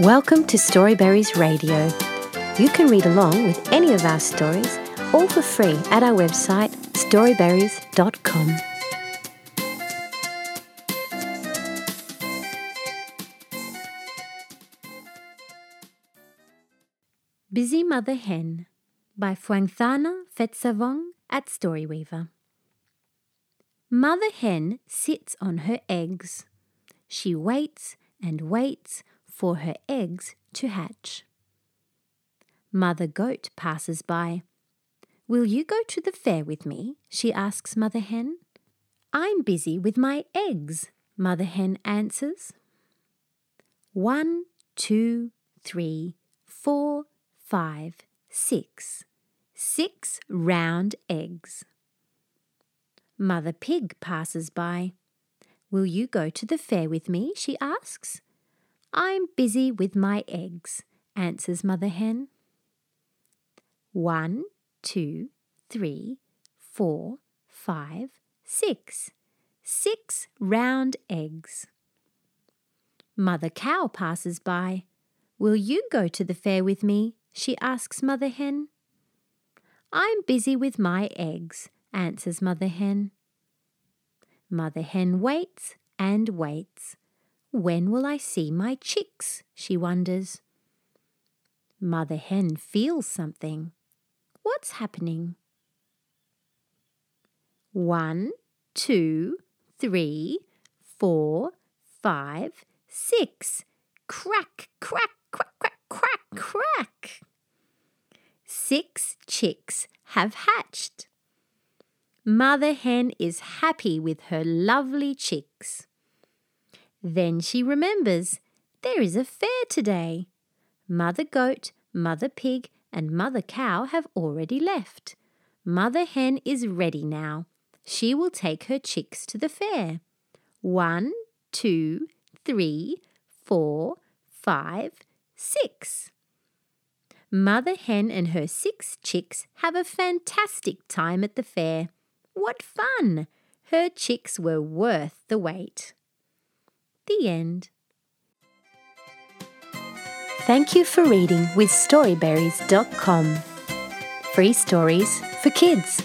Welcome to Storyberries Radio. You can read along with any of our stories, all for free, at our website storyberries.com. Busy Mother Hen by Fuangthana Fetsavong at Storyweaver. Mother Hen sits on her eggs. She waits and waits for her eggs to hatch. Mother Goat passes by. Will you go to the fair with me? she asks Mother Hen. I'm busy with my eggs, Mother Hen answers. One, two, three, four, five, six. Six round eggs. Mother Pig passes by. Will you go to the fair with me? she asks. I'm busy with my eggs, answers Mother Hen. One, two, three, four, five, six. Six round eggs. Mother Cow passes by. Will you go to the fair with me? she asks Mother Hen. I'm busy with my eggs, answers Mother Hen. Mother Hen waits and waits. When will I see my chicks? she wonders. Mother Hen feels something. What's happening? One, two, three, four, five, six. Crack, crack, crack, crack, crack, crack. Six chicks have hatched. Mother Hen is happy with her lovely chicks. Then she remembers there is a fair today. Mother Goat, Mother Pig, and Mother Cow have already left. Mother Hen is ready now. She will take her chicks to the fair. One, two, three, four, five, six. Mother Hen and her six chicks have a fantastic time at the fair. What fun! Her chicks were worth the wait. The end. Thank you for reading with Storyberries.com. Free stories for kids.